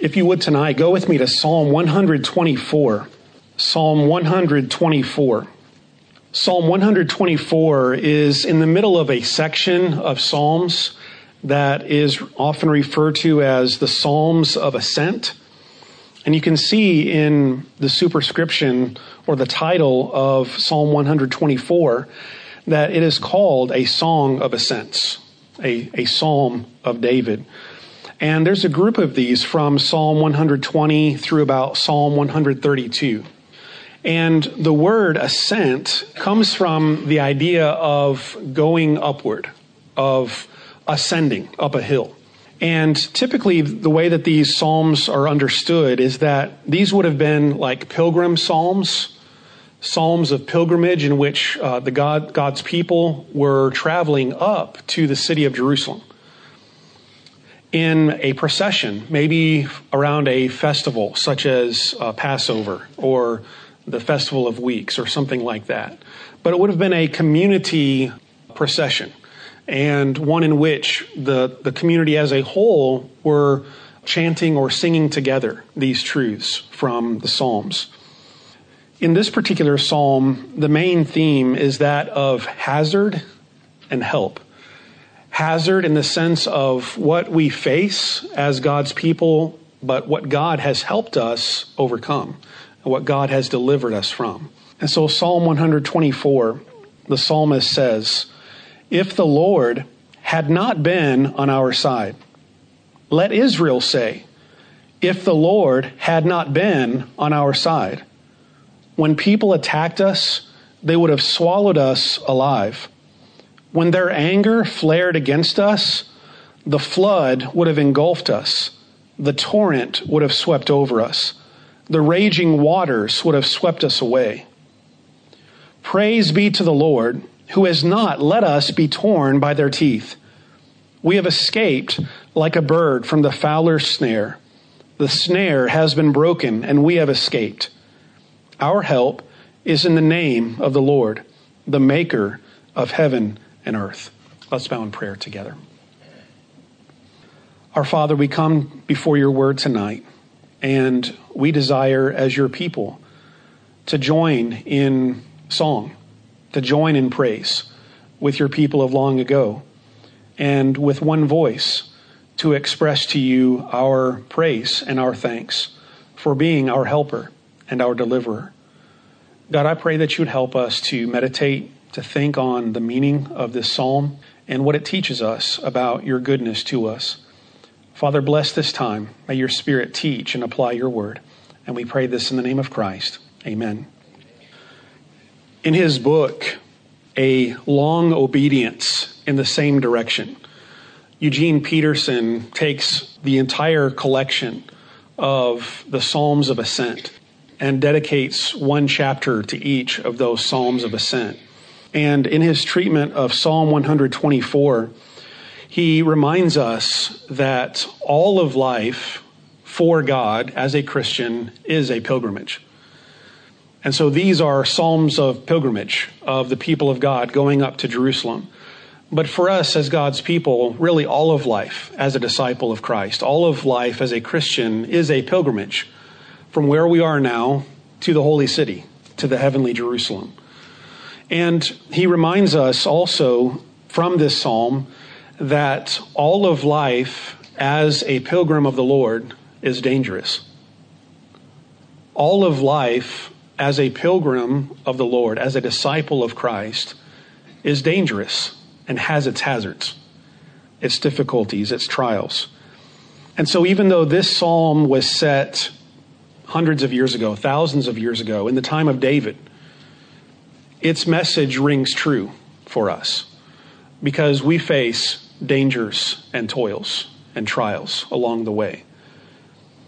if you would tonight, go with me to Psalm 124. Psalm 124. Psalm 124 is in the middle of a section of Psalms that is often referred to as the Psalms of Ascent. And you can see in the superscription or the title of Psalm 124 that it is called a Song of Ascents, a, a Psalm of David. And there's a group of these from Psalm 120 through about Psalm 132. And the word ascent comes from the idea of going upward, of ascending up a hill. And typically, the way that these psalms are understood is that these would have been like pilgrim psalms, psalms of pilgrimage in which uh, the God, God's people were traveling up to the city of Jerusalem in a procession, maybe around a festival such as uh, Passover or the Festival of Weeks or something like that. But it would have been a community procession and one in which the, the community as a whole were chanting or singing together these truths from the Psalms. In this particular psalm, the main theme is that of hazard and help hazard in the sense of what we face as God's people, but what God has helped us overcome, what God has delivered us from. And so, Psalm 124, the psalmist says, If the Lord had not been on our side, let Israel say, If the Lord had not been on our side, when people attacked us, they would have swallowed us alive. When their anger flared against us, the flood would have engulfed us, the torrent would have swept over us, the raging waters would have swept us away. Praise be to the Lord, who has not let us be torn by their teeth. We have escaped like a bird from the fowler's snare. The snare has been broken, and we have escaped. Our help is in the name of the Lord, the maker of heaven and earth. Let's bow in prayer together. Our Father, we come before your word tonight, and we desire, as your people, to join in song, to join in praise with your people of long ago, and with one voice to express to you our praise and our thanks for being our helper and our deliverer. God, I pray that you would help us to meditate to think on the meaning of this psalm and what it teaches us about your goodness to us. Father, bless this time. May your Spirit teach and apply your word. And we pray this in the name of Christ. Amen. In his book, A Long Obedience in the Same Direction, Eugene Peterson takes the entire collection of the Psalms of Ascent and dedicates one chapter to each of those Psalms of Ascent. And in his treatment of Psalm 124, he reminds us that all of life for God as a Christian is a pilgrimage. And so these are psalms of pilgrimage of the people of God going up to Jerusalem. But for us as God's people, really all of life as a disciple of Christ, all of life as a Christian is a pilgrimage from where we are now to the holy city, to the heavenly Jerusalem. And he reminds us also from this psalm that all of life as a pilgrim of the Lord is dangerous. All of life as a pilgrim of the Lord, as a disciple of Christ, is dangerous and has its hazards, its difficulties, its trials. And so, even though this psalm was set hundreds of years ago, thousands of years ago, in the time of David, its message rings true for us because we face dangers and toils and trials along the way.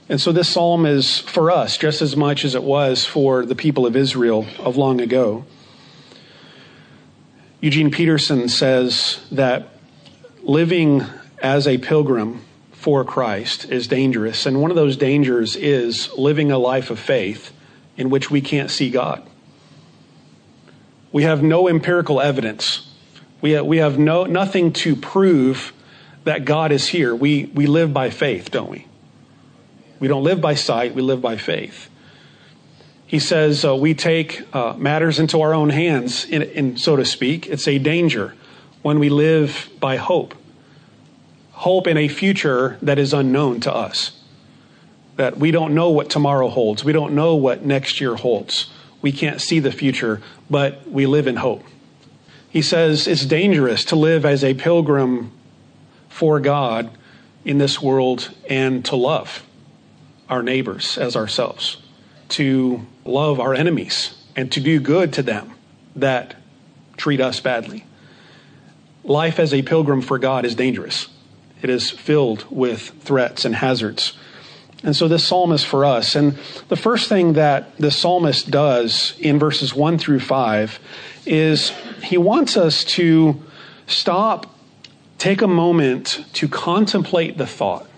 And so this psalm is for us just as much as it was for the people of Israel of long ago. Eugene Peterson says that living as a pilgrim for Christ is dangerous. And one of those dangers is living a life of faith in which we can't see God. We have no empirical evidence. We have, we have no, nothing to prove that God is here. We, we live by faith, don't we? We don't live by sight, we live by faith. He says uh, we take uh, matters into our own hands, in, in, so to speak. It's a danger when we live by hope. Hope in a future that is unknown to us. That we don't know what tomorrow holds. We don't know what next year holds. We can't see the future, but we live in hope. He says it's dangerous to live as a pilgrim for God in this world and to love our neighbors as ourselves to love our enemies and to do good to them that treat us badly. Life as a pilgrim for God is dangerous. It is filled with threats and hazards. And so this psalm is for us. And the first thing that the psalmist does in verses 1 through 5 is he wants us to stop, take a moment to contemplate the thought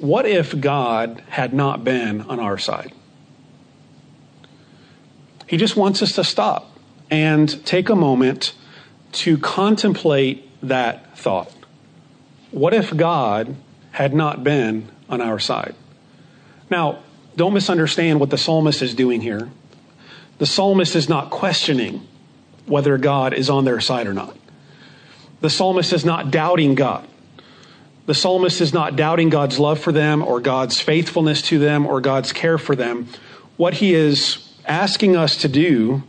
what if God had not been on our side? He just wants us to stop and take a moment to contemplate that thought. What if God had not been on our side? Now, don't misunderstand what the psalmist is doing here. The psalmist is not questioning whether God is on their side or not. The psalmist is not doubting God. The psalmist is not doubting God's love for them or God's faithfulness to them or God's care for them. What he is asking us to do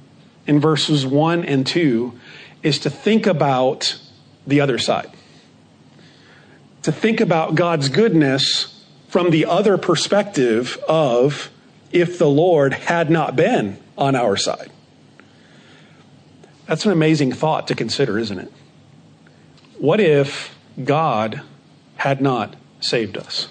in verses 1 and 2 is to think about the other side. To think about God's goodness from the other perspective of if the Lord had not been on our side. That's an amazing thought to consider, isn't it? What if God had not saved us?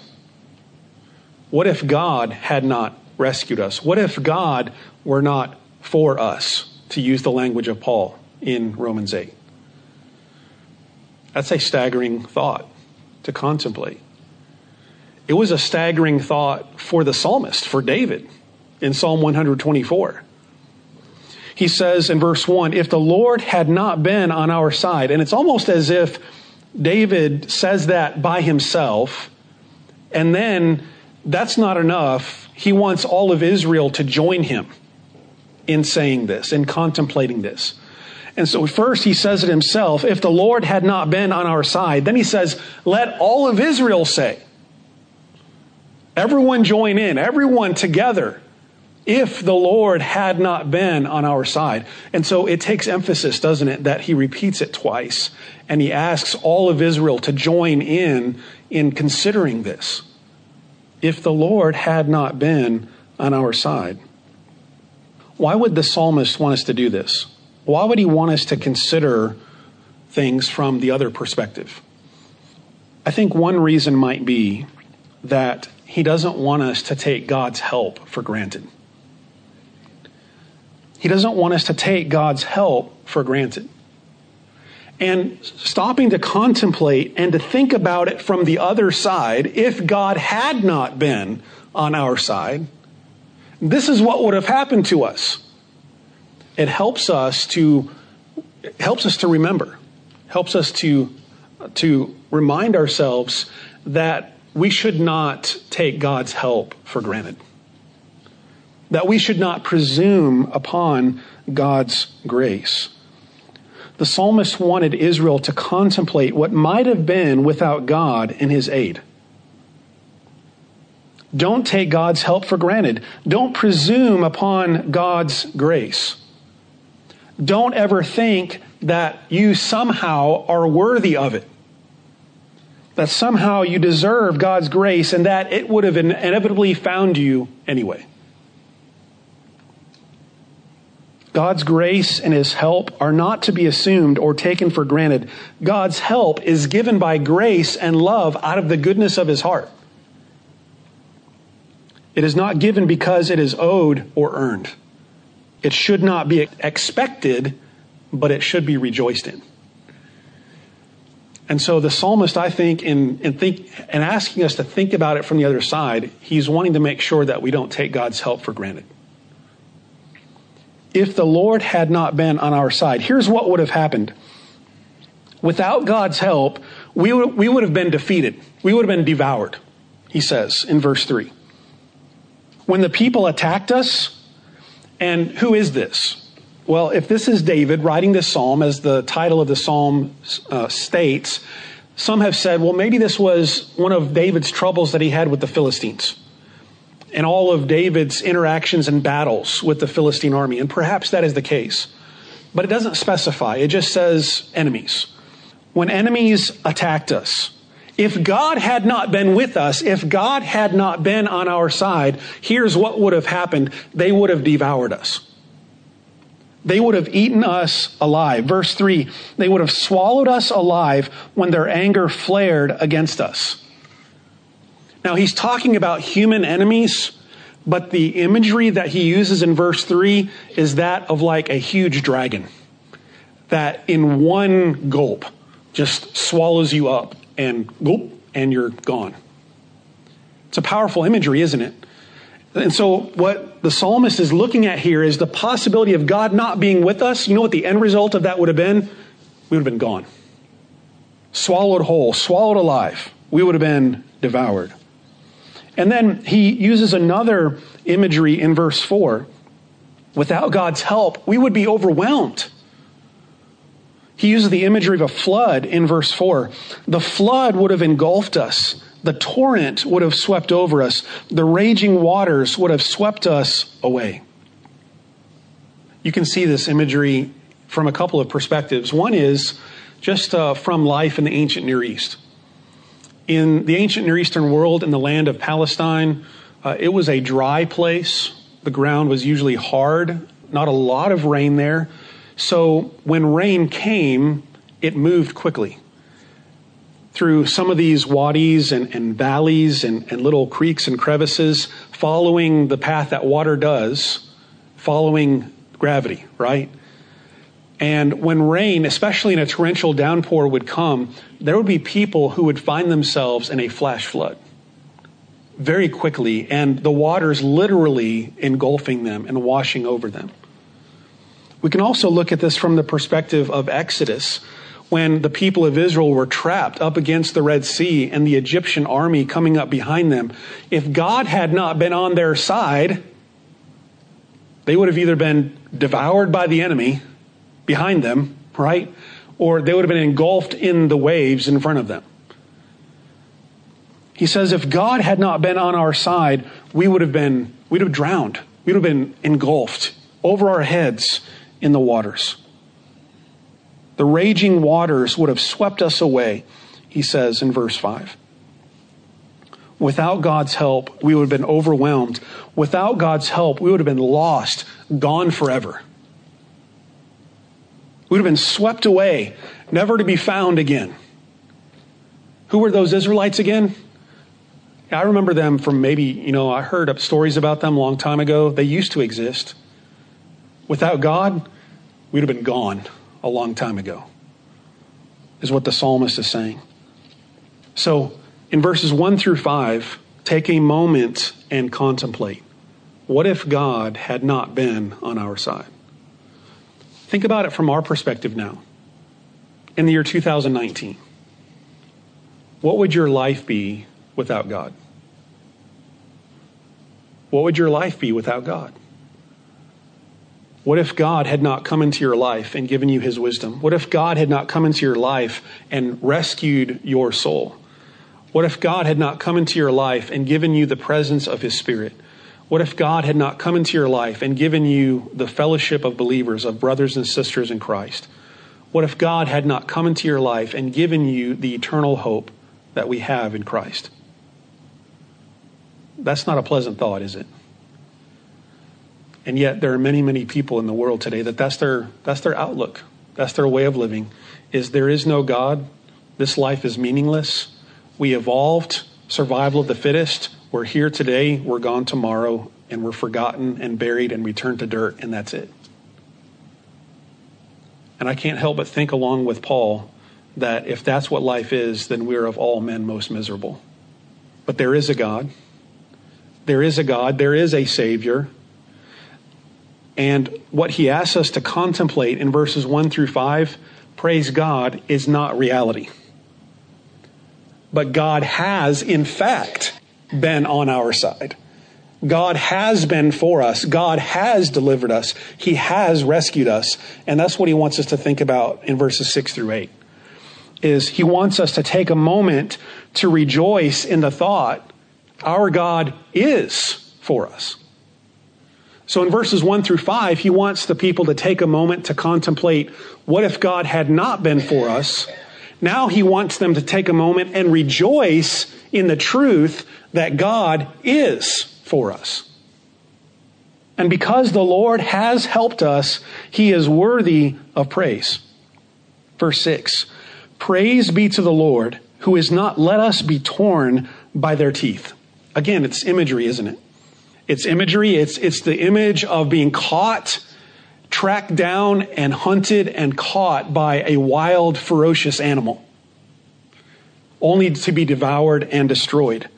What if God had not rescued us? What if God were not for us, to use the language of Paul in Romans 8? That's a staggering thought to contemplate. It was a staggering thought for the psalmist, for David, in Psalm 124. He says in verse 1 If the Lord had not been on our side, and it's almost as if David says that by himself, and then that's not enough. He wants all of Israel to join him in saying this, in contemplating this. And so first he says it himself, if the Lord had not been on our side, then he says, let all of Israel say. Everyone join in, everyone together, if the Lord had not been on our side. And so it takes emphasis, doesn't it, that he repeats it twice and he asks all of Israel to join in in considering this if the Lord had not been on our side. Why would the psalmist want us to do this? Why would he want us to consider things from the other perspective? I think one reason might be that he doesn't want us to take God's help for granted. He doesn't want us to take God's help for granted and stopping to contemplate and to think about it from the other side, if God had not been on our side, this is what would have happened to us. It helps us to helps us to remember, helps us to to remind ourselves that we should not take God's help for granted. That we should not presume upon God's grace. The psalmist wanted Israel to contemplate what might have been without God in his aid. Don't take God's help for granted. Don't presume upon God's grace. Don't ever think that you somehow are worthy of it. That somehow you deserve God's grace and that it would have inevitably found you anyway. God's grace and his help are not to be assumed or taken for granted. God's help is given by grace and love out of the goodness of his heart. It is not given because it is owed or earned. It should not be expected, but it should be rejoiced in. And so the psalmist, I think, in, in think in asking us to think about it from the other side, he's wanting to make sure that we don't take God's help for granted if the Lord had not been on our side. Here's what would have happened. Without God's help, we would, we would have been defeated. We would have been devoured. he says in verse 3. When the people attacked us, and who is this? Well, if this is David writing this psalm, as the title of the psalm uh, states, some have said, well, maybe this was one of David's troubles that he had with the Philistines and all of David's interactions and battles with the Philistine army. And perhaps that is the case. But it doesn't specify, it just says enemies. When enemies attacked us, if God had not been with us, if God had not been on our side, here's what would have happened they would have devoured us. They would have eaten us alive. Verse 3 they would have swallowed us alive when their anger flared against us. Now, he's talking about human enemies, but the imagery that he uses in verse 3 is that of like a huge dragon that in one gulp just swallows you up and gulp, and you're gone. It's a powerful imagery, isn't it? And so, what the psalmist is looking at here is the possibility of God not being with us. You know what the end result of that would have been? We would have been gone. Swallowed whole, swallowed alive. We would have been devoured. And then he uses another imagery in verse 4. Without God's help, we would be overwhelmed. He uses the imagery of a flood in verse 4. The flood would have engulfed us. The torrent would have swept over us. The raging waters would have swept us away. You can see this imagery from a couple of perspectives. One is just uh, from life in the ancient Near East. In the ancient Near Eastern world, in the land of Palestine, uh, it was a dry place. The ground was usually hard, not a lot of rain there. So when rain came, it moved quickly through some of these wadis and, and valleys and, and little creeks and crevices, following the path that water does, following gravity, right? And when rain, especially in a torrential downpour, would come, there would be people who would find themselves in a flash flood very quickly, and the waters literally engulfing them and washing over them. We can also look at this from the perspective of Exodus, when the people of Israel were trapped up against the Red Sea and the Egyptian army coming up behind them. If God had not been on their side, they would have either been devoured by the enemy behind them, right? Or they would have been engulfed in the waves in front of them. He says, if God had not been on our side, we would have been, we'd have drowned. We'd have been engulfed over our heads in the waters. The raging waters would have swept us away, he says in verse 5. Without God's help, we would have been overwhelmed. Without God's help, we would have been lost, gone forever. We would have been swept away, never to be found again. Who were those Israelites again? I remember them from maybe, you know, I heard up stories about them a long time ago. They used to exist. Without God, we'd have been gone a long time ago, is what the psalmist is saying. So, in verses 1 through 5, take a moment and contemplate. What if God had not been on our side? Think about it from our perspective now. In the year 2019, what would your life be without God? What would your life be without God? What if God had not come into your life and given you his wisdom? What if God had not come into your life and rescued your soul? What if God had not come into your life and given you the presence of his spirit? What if God had not come into your life and given you the fellowship of believers, of brothers and sisters in Christ? What if God had not come into your life and given you the eternal hope that we have in Christ? That's not a pleasant thought, is it? And yet there are many, many people in the world today that that's their, that's their outlook. That's their way of living is there is no God. This life is meaningless. We evolved survival of the fittest. We're here today, we're gone tomorrow, and we're forgotten and buried and returned to dirt, and that's it. And I can't help but think along with Paul that if that's what life is, then we're of all men most miserable. But there is a God. There is a God. There is a Savior. And what he asks us to contemplate in verses 1 through 5, praise God, is not reality. But God has, in fact, been on our side. God has been for us. God has delivered us. He has rescued us. And that's what he wants us to think about in verses 6 through 8. Is he wants us to take a moment to rejoice in the thought our God is for us. So in verses 1 through 5, he wants the people to take a moment to contemplate what if God had not been for us? Now he wants them to take a moment and rejoice in the truth that God is for us. And because the Lord has helped us, he is worthy of praise. Verse 6 Praise be to the Lord who has not let us be torn by their teeth. Again, it's imagery, isn't it? It's imagery. It's, it's the image of being caught, tracked down, and hunted and caught by a wild, ferocious animal, only to be devoured and destroyed.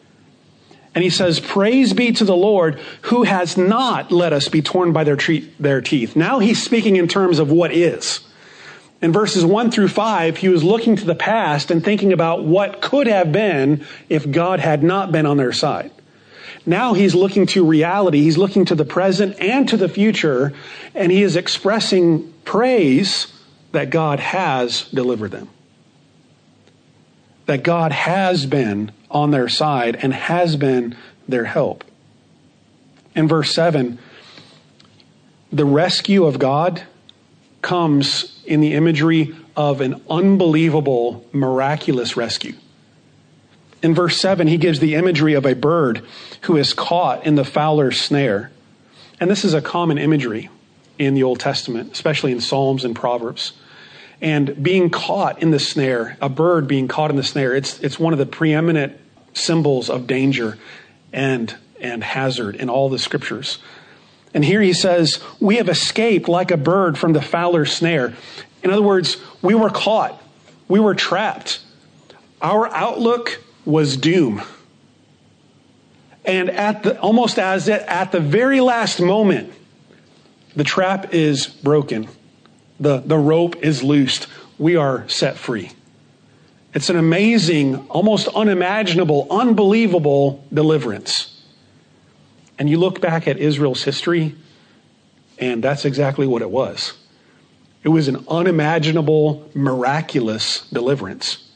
And he says, Praise be to the Lord who has not let us be torn by their, their teeth. Now he's speaking in terms of what is. In verses 1 through 5, he was looking to the past and thinking about what could have been if God had not been on their side. Now he's looking to reality. He's looking to the present and to the future, and he is expressing praise that God has delivered them. That God has been on their side and has been their help. In verse 7, the rescue of God comes in the imagery of an unbelievable, miraculous rescue. In verse 7, he gives the imagery of a bird who is caught in the fowler's snare. And this is a common imagery in the Old Testament, especially in Psalms and Proverbs and being caught in the snare, a bird being caught in the snare, it's, it's one of the preeminent symbols of danger and, and hazard in all the scriptures. And here he says, We have escaped like a bird from the fowler's snare. In other words, we were caught, we were trapped. Our outlook was doom. And at the, almost as it, at the very last moment, the trap is broken the, the rope is loosed. We are set free. It's an amazing, almost unimaginable, unbelievable deliverance. And you look back at Israel's history, and that's exactly what it was. It was an unimaginable, miraculous deliverance.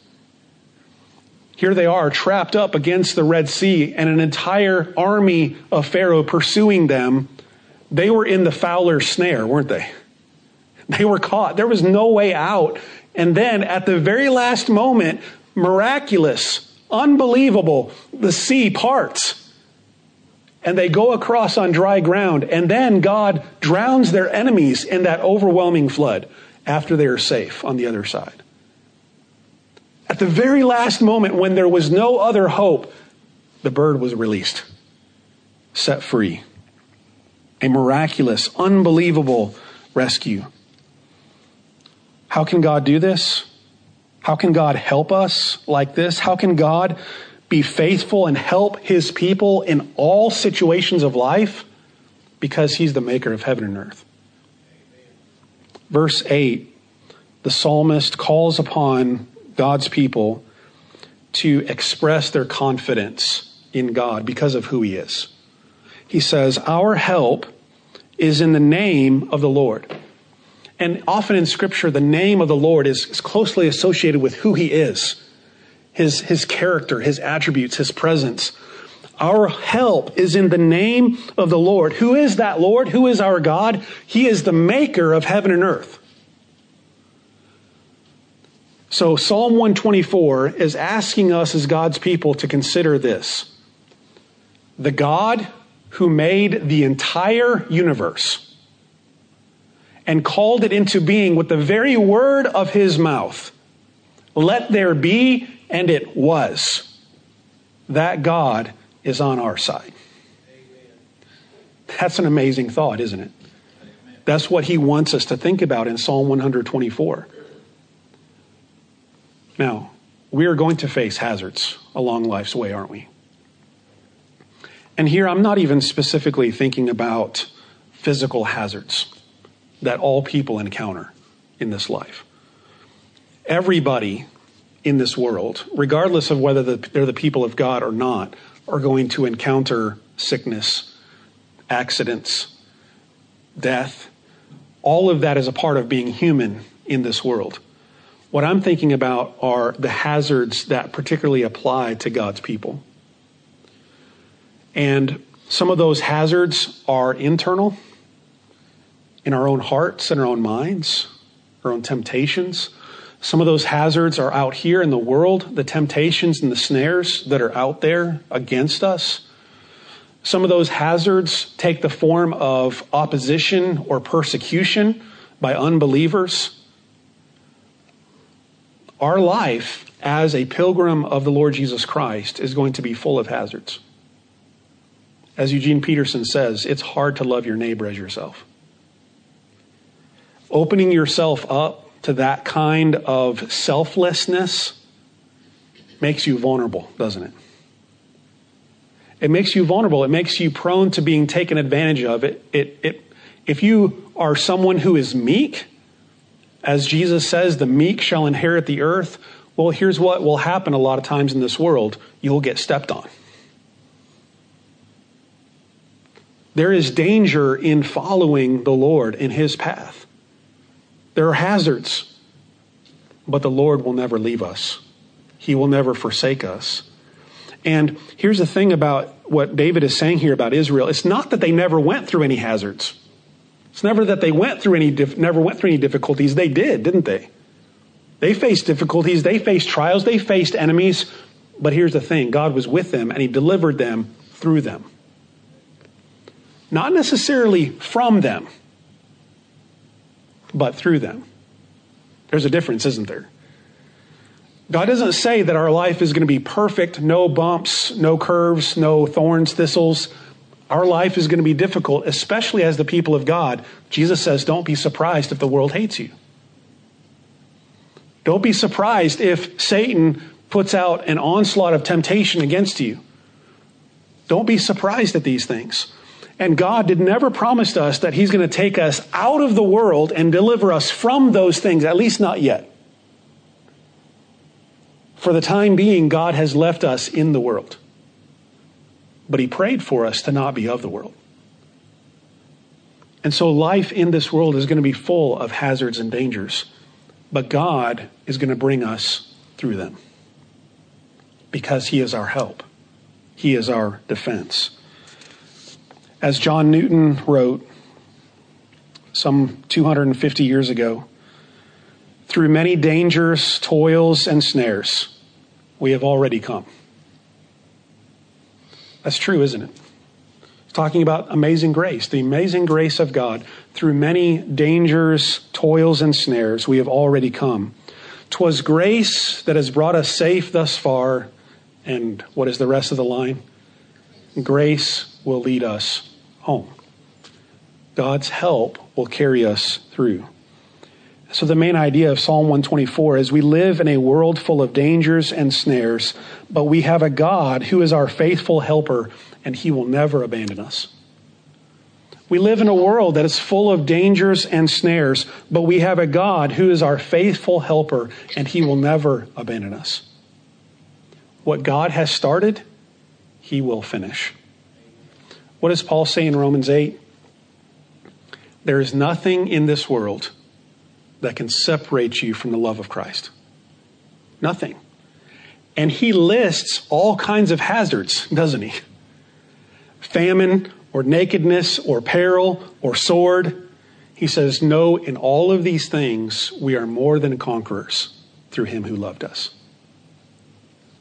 Here they are, trapped up against the Red Sea, and an entire army of Pharaoh pursuing them. They were in the fowler's snare, weren't they? They were caught. There was no way out. And then at the very last moment, miraculous, unbelievable, the sea parts. And they go across on dry ground. And then God drowns their enemies in that overwhelming flood after they are safe on the other side. At the very last moment, when there was no other hope, the bird was released, set free. A miraculous, unbelievable rescue. How can God do this? How can God help us like this? How can God be faithful and help his people in all situations of life? Because he's the maker of heaven and earth. Verse 8, the psalmist calls upon God's people to express their confidence in God because of who he is. He says, Our help is in the name of the Lord. And often in Scripture, the name of the Lord is, is closely associated with who He is his, his character, His attributes, His presence. Our help is in the name of the Lord. Who is that Lord? Who is our God? He is the maker of heaven and earth. So Psalm 124 is asking us as God's people to consider this. The God who made the entire universe and called it into being with the very word of his mouth. Let there be, and it was. That God is on our side. That's an amazing thought, isn't it? That's what he wants us to think about in Psalm 124. Now, we are going to face hazards along life's way, aren't we? And here I'm not even specifically thinking about physical hazards that all people encounter in this life. Everybody in this world, regardless of whether they're the people of God or not, are going to encounter sickness, accidents, death. All of that is a part of being human in this world. What I'm thinking about are the hazards that particularly apply to God's people. And some of those hazards are internal in our own hearts and our own minds, our own temptations. Some of those hazards are out here in the world, the temptations and the snares that are out there against us. Some of those hazards take the form of opposition or persecution by unbelievers. Our life as a pilgrim of the Lord Jesus Christ is going to be full of hazards. As Eugene Peterson says, it's hard to love your neighbor as yourself. Opening yourself up to that kind of selflessness makes you vulnerable, doesn't it? It makes you vulnerable. It makes you prone to being taken advantage of. It, it, it, if you are someone who is meek, as Jesus says, the meek shall inherit the earth. Well, here's what will happen a lot of times in this world you'll get stepped on. There is danger in following the Lord in his path. There are hazards, but the Lord will never leave us. He will never forsake us. And here's the thing about what David is saying here about Israel. It's not that they never went through any hazards. It's never that they went through any never went through any difficulties. They did, didn't they? They faced difficulties, they faced trials, they faced enemies, but here's the thing, God was with them and he delivered them through them. Not necessarily from them but through them. There's a difference, isn't there? God doesn't say that our life is going to be perfect, no bumps, no curves, no thorns, thistles. Our life is going to be difficult, especially as the people of God. Jesus says, Don't be surprised if the world hates you. Don't be surprised if Satan puts out an onslaught of temptation against you. Don't be surprised at these things. And God did never promise us that He's going to take us out of the world and deliver us from those things, at least not yet. For the time being, God has left us in the world. But He prayed for us to not be of the world. And so life in this world is going to be full of hazards and dangers. But God is going to bring us through them because He is our help, He is our defense. As John Newton wrote some 250 years ago, through many dangers, toils, and snares, we have already come. That's true, isn't it? talking about amazing grace, the amazing grace of God. Through many dangers, toils, and snares, we have already come. 'Twas grace that has brought us safe thus far. And what is the rest of the line? Grace will lead us home. God's help will carry us through. So, the main idea of Psalm 124 is we live in a world full of dangers and snares, but we have a God who is our faithful helper, and he will never abandon us. We live in a world that is full of dangers and snares, but we have a God who is our faithful helper, and he will never abandon us. What God has started, he will finish. What does Paul say in Romans 8? There is nothing in this world that can separate you from the love of Christ. Nothing. And he lists all kinds of hazards, doesn't he? Famine or nakedness or peril or sword. He says, No, in all of these things, we are more than conquerors through him who loved us.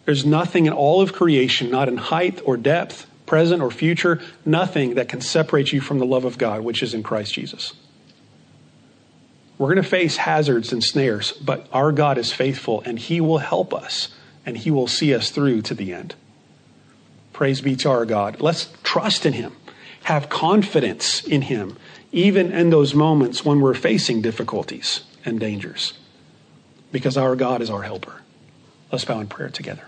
There's nothing in all of creation, not in height or depth, present or future, nothing that can separate you from the love of God, which is in Christ Jesus. We're going to face hazards and snares, but our God is faithful and He will help us and He will see us through to the end. Praise be to our God. Let's trust in Him, have confidence in Him, even in those moments when we're facing difficulties and dangers, because our God is our helper. Let's bow in prayer together.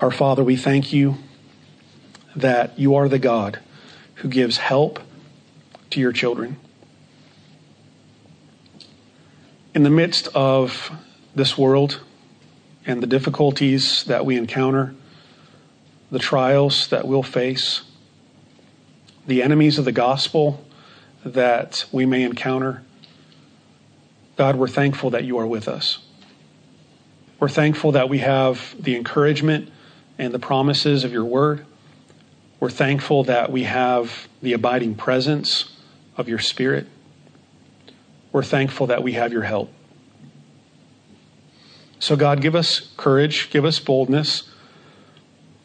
Our Father, we thank you that you are the God who gives help to your children. In the midst of this world, and the difficulties that we encounter, the trials that we'll face, the enemies of the gospel that we may encounter. God, we're thankful that you are with us. We're thankful that we have the encouragement and the promises of your word. We're thankful that we have the abiding presence of your spirit. We're thankful that we have your help. So, God, give us courage, give us boldness,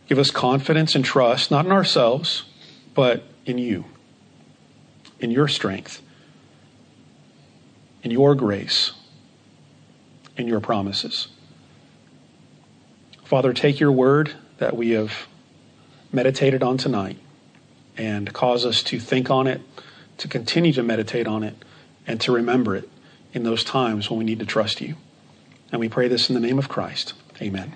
give us confidence and trust, not in ourselves, but in you, in your strength, in your grace, in your promises. Father, take your word that we have meditated on tonight and cause us to think on it, to continue to meditate on it, and to remember it in those times when we need to trust you. And we pray this in the name of Christ. Amen.